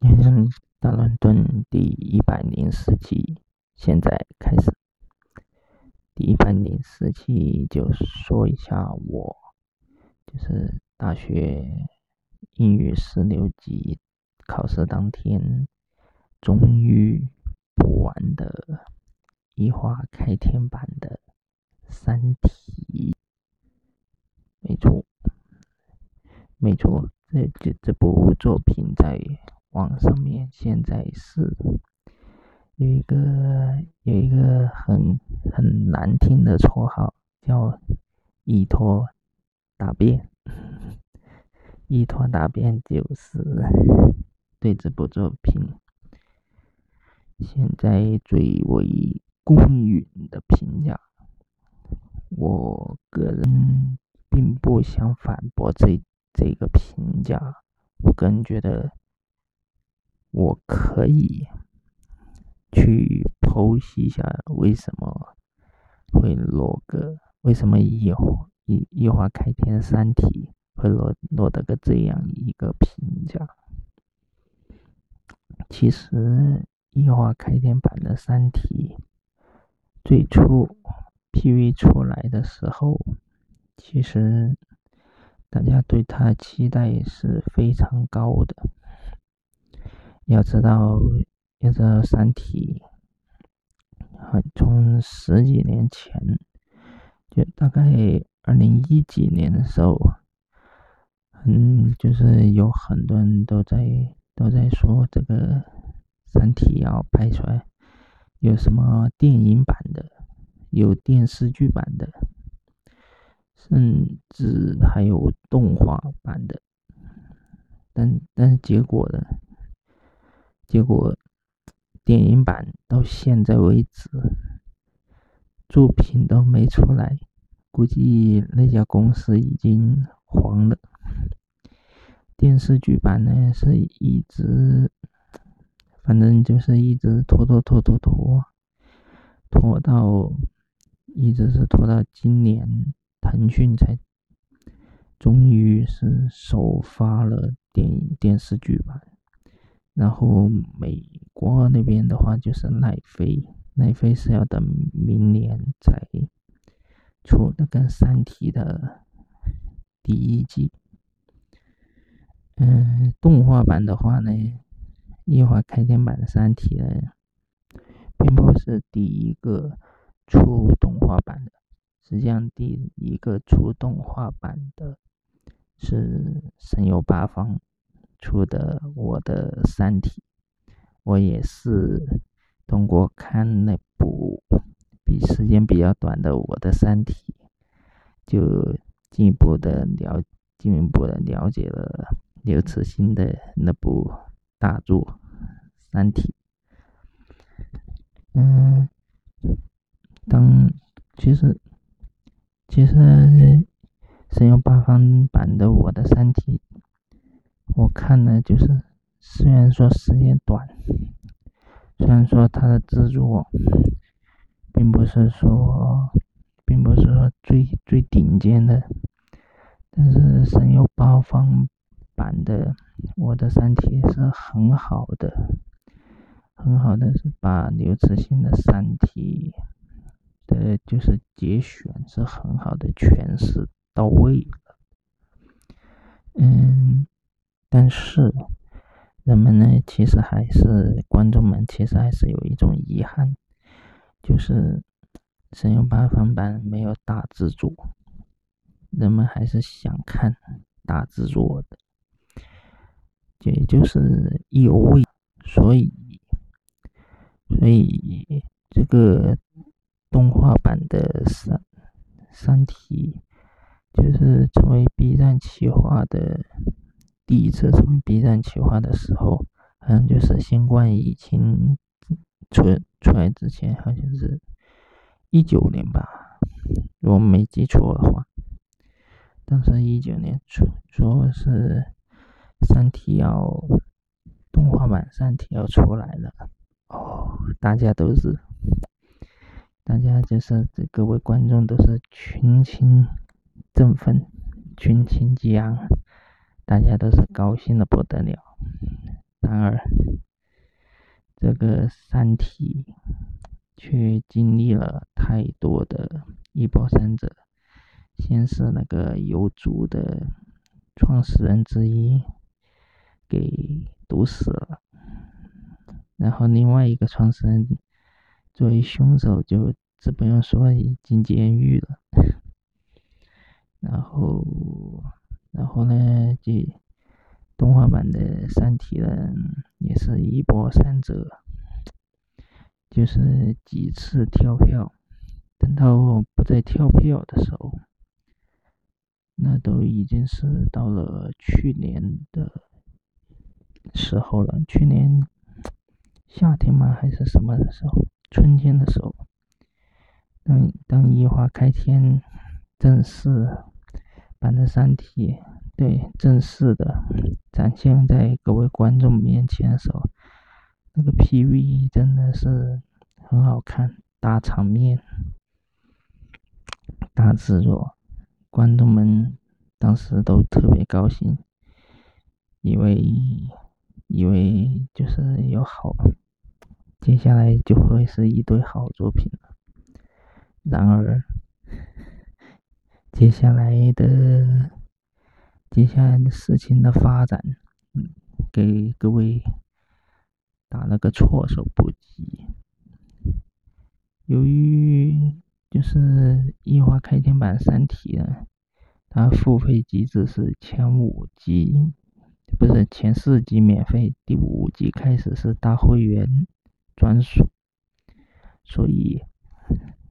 嗯，大乱炖第一百零四期，现在开始。第一百零四期就说一下我，就是大学英语四六级考试当天，终于补完的一花开天版的三体。没错，没错，这这这部作品在。网上面现在是有一个有一个很很难听的绰号，叫“一坨大便”。一坨大便就是对这部作品现在最为公允的评价。我个人并不想反驳这这个评价，我个人觉得。我可以去剖析一下为什么会落个，为什么一一一花开天三体会落落得个这样一个评价？其实一花开天版的三体最初 PV 出来的时候，其实大家对它期待是非常高的。要知道，要知道，《三体》从十几年前，就大概二零一几年的时候，嗯，就是有很多人都在都在说这个《三体》要拍出来，有什么电影版的，有电视剧版的，甚至还有动画版的，但但是结果呢？结果，电影版到现在为止，作品都没出来，估计那家公司已经黄了。电视剧版呢，是一直，反正就是一直拖拖拖拖拖，拖到，一直是拖到今年，腾讯才终于是首发了电影电视剧版。然后美国那边的话就是奈飞，奈飞是要等明年才出那个《三体》的第一季。嗯，动画版的话呢，一会儿开天版的《三体》呢，并不是第一个出动画版的，实际上第一个出动画版的是神游八方。出的我的《三体》，我也是通过看那部比时间比较短的《我的三体》，就进一步的了进一步的了解了刘慈欣的那部大作《三体》。嗯，当其实其实神游八方版的《我的三体》。我看呢，就是虽然说时间短，虽然说它的制作并不是说，并不是说最最顶尖的，但是神游八方版的《我的三体》是很好的，很好的是把刘慈欣的《三体》的，就是节选是很好的诠释到位了，嗯。但是，人们呢，其实还是观众们，其实还是有一种遗憾，就是《神游八方》版没有大制作，人们还是想看大制作的，也就是意味，所以，所以这个动画版的《三三体》就是成为 B 站企划的。第一次从 B 站企划的时候，好像就是新冠疫情出出来之前，好像是一九年吧，如果没记错的话。当时一九年出说是《三体》要动画版，《三体》要出来了，哦，大家都是，大家就是这各位观众都是群情振奋，群情激昂。大家都是高兴的不得了，然而，这个三体却经历了太多的一波三折。先是那个有族的创始人之一给毒死了，然后另外一个创始人作为凶手，就只不用说进监狱了。然后，然后呢，这动画版的《三体人》也是一波三折，就是几次跳票，等到不再跳票的时候。那都已经是到了去年的时候了，去年夏天吗？还是什么的时候？春天的时候，当当一花开天正式版的《三体》对正式的展现在各位观众面前的时候，那个 PV 真的是很好看，大场面，大制作。观众们当时都特别高兴，以为以为就是有好，接下来就会是一堆好作品了。然而，接下来的接下来的事情的发展，给各位打了个措手不及。由于就是异化开天版三体呢，它付费机制是前五集，不是前四集免费，第五集开始是大会员专属，所以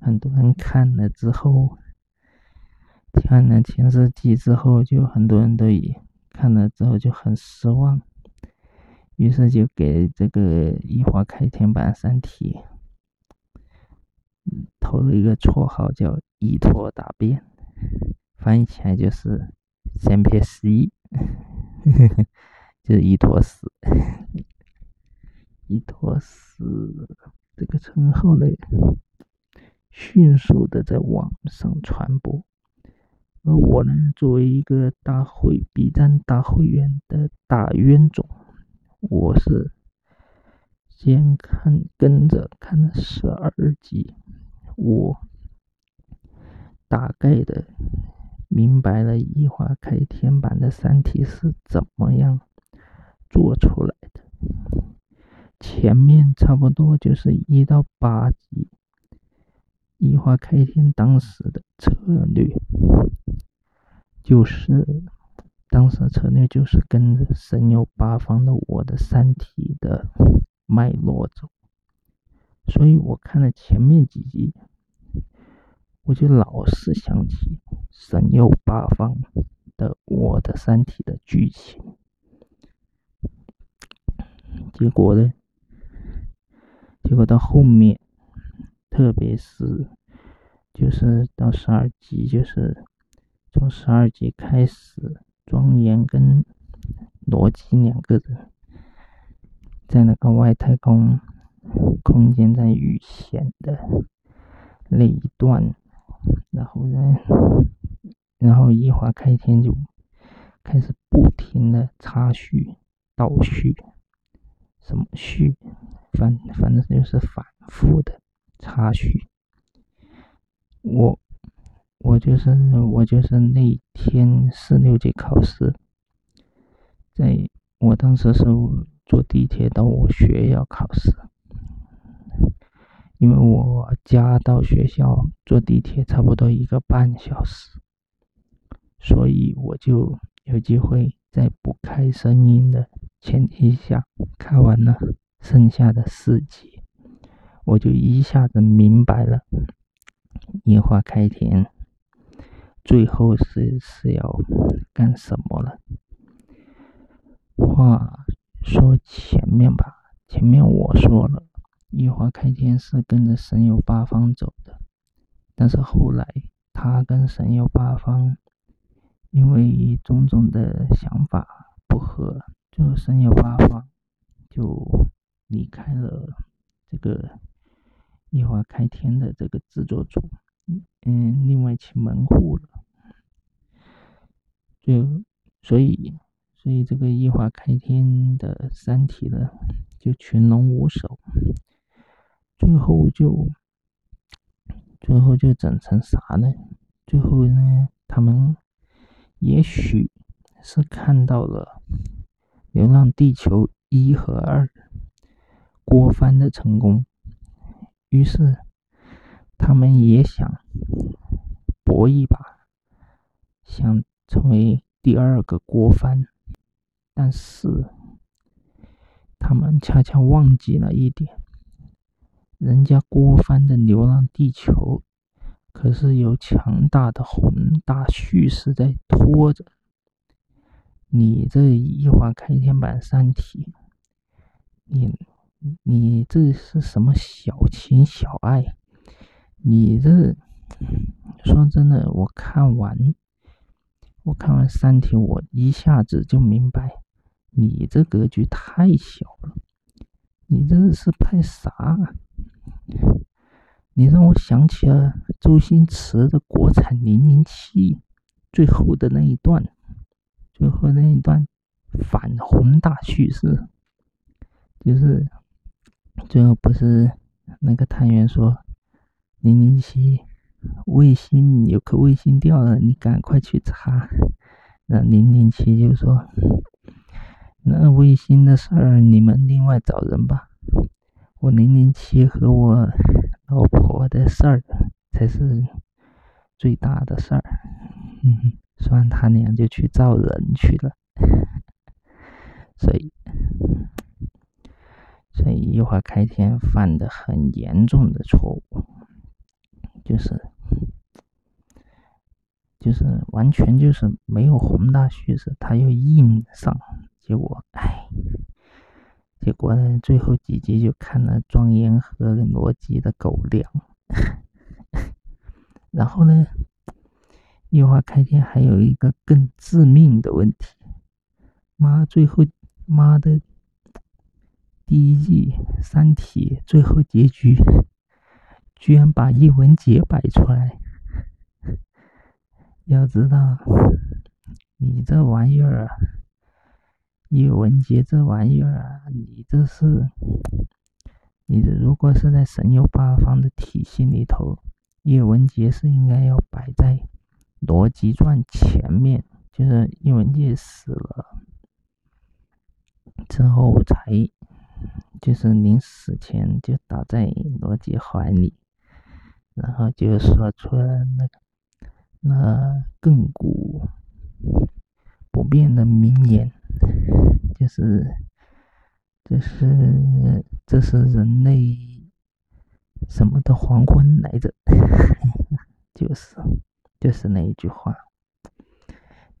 很多人看了之后，看了前四集之后，就很多人都以看了之后就很失望，于是就给这个异花开天版三体。投了一个绰号叫“一坨大便”，翻译起来就是“三撇屎”，就是一坨屎。一坨屎这个称号呢，迅速的在网上传播。而我呢，作为一个大会 B 站大会员的大冤种，我是先看跟着看了十二集。我大概的明白了异花开天版的《三体》是怎么样做出来的。前面差不多就是一到八集，异化开天当时的策略就是，当时策略就是跟着神游八方的我的《三体》的脉络走。所以我看了前面几集，我就老是想起神游八方的《我的三体》的剧情。结果呢？结果到后面，特别是就是到十二集，就是从十二集开始，庄严跟罗辑两个人在那个外太空。空间在遇险的那一段，然后呢，然后一划开天就开始不停的插叙、倒叙，什么叙，反反正就是反复的插叙。我我就是我就是那天四六级考试，在我当时是坐地铁到我学校考试。因为我家到学校坐地铁差不多一个半小时，所以我就有机会在不开声音的前提下看完了剩下的四集，我就一下子明白了野花开天最后是是要干什么了。话说前面吧，前面我说了。一花开天是跟着神游八方走的，但是后来他跟神游八方因为种种的想法不合，就神游八方就离开了这个一花开天的这个制作组，嗯，另外请门户了。就所以所以这个一花开天的三体呢，就群龙无首，最后就最后就整成啥呢？最后呢，他们也许是看到了《流浪地球》一和二郭帆的成功，于是他们也想搏一把，想成为第二个郭帆。但是，他们恰恰忘记了一点，人家郭帆的《流浪地球》可是有强大的宏大叙事在拖着，你这一话开天版《三体》，你你这是什么小情小爱？你这说真的，我看完，我看完《三体》，我一下子就明白。你这格局太小了，你这是拍啥？你让我想起了周星驰的国产《零零七》最后的那一段，最后那一段反宏大叙事，就是最后不是那个探员说零零七卫星有颗卫星掉了，你赶快去查。那零零七就说。那卫星的事儿，你们另外找人吧。我零零七和我老婆的事儿才是最大的事儿。嗯，说完他俩就去找人去了。所以，所以一花开天犯的很严重的错误，就是就是完全就是没有宏大叙事，他又硬上。结果，唉，结果呢？最后几集就看了庄严和逻辑的狗粮。然后呢，夜话开天还有一个更致命的问题，妈，最后妈的第一季《三体》最后结局，居然把叶文洁摆出来。要知道，你这玩意儿。叶文洁这玩意儿啊，你这是，你这如果是在神游八方的体系里头，叶文洁是应该要摆在逻辑传前面，就是叶文洁死了之后才，就是临死前就倒在罗辑怀里，然后就说出了那个那亘古不变的名言。就是，这是，这是人类什么的黄昏来着？就是，就是那一句话。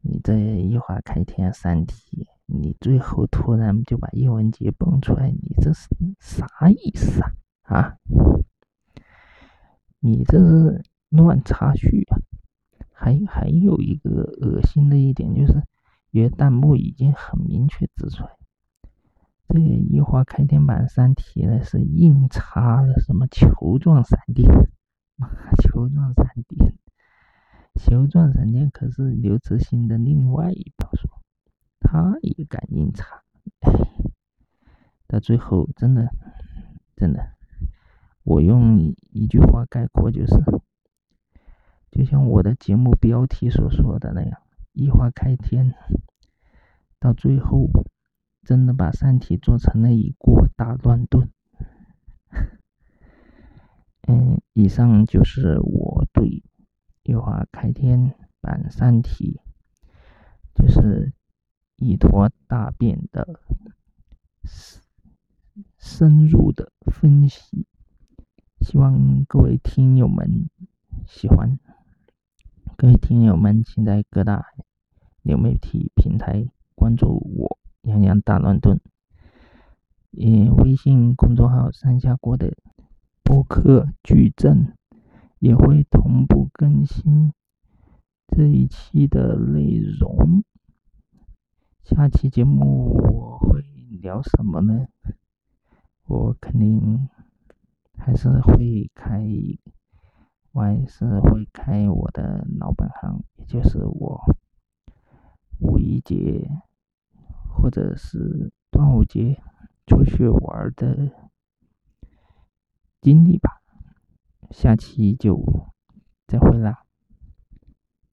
你这一花开天三体，你最后突然就把叶文洁蹦出来，你这是啥意思啊？啊？你这是乱插叙啊！还还有一个恶心的一点就是。因为弹幕已经很明确指出来，这一花开天版三体呢是硬插了什么球状闪电，妈球状闪电，球状闪电可是刘慈欣的另外一本书，他也敢硬插，到最后真的真的，我用一句话概括就是，就像我的节目标题所说的那样。一花开天，到最后真的把《三体》做成了一锅大乱炖。嗯，以上就是我对一花开天版《三体》就是一坨大便的深入的分析，希望各位听友们喜欢。各位听友们，请在各大流媒体平台关注我“洋洋大乱炖”，也微信公众号三下锅的播客矩阵也会同步更新这一期的内容。下期节目我会聊什么呢？我肯定还是会开。我还是会开我的老本行，也就是我五一节或者是端午节出去玩的经历吧。下期就再会啦。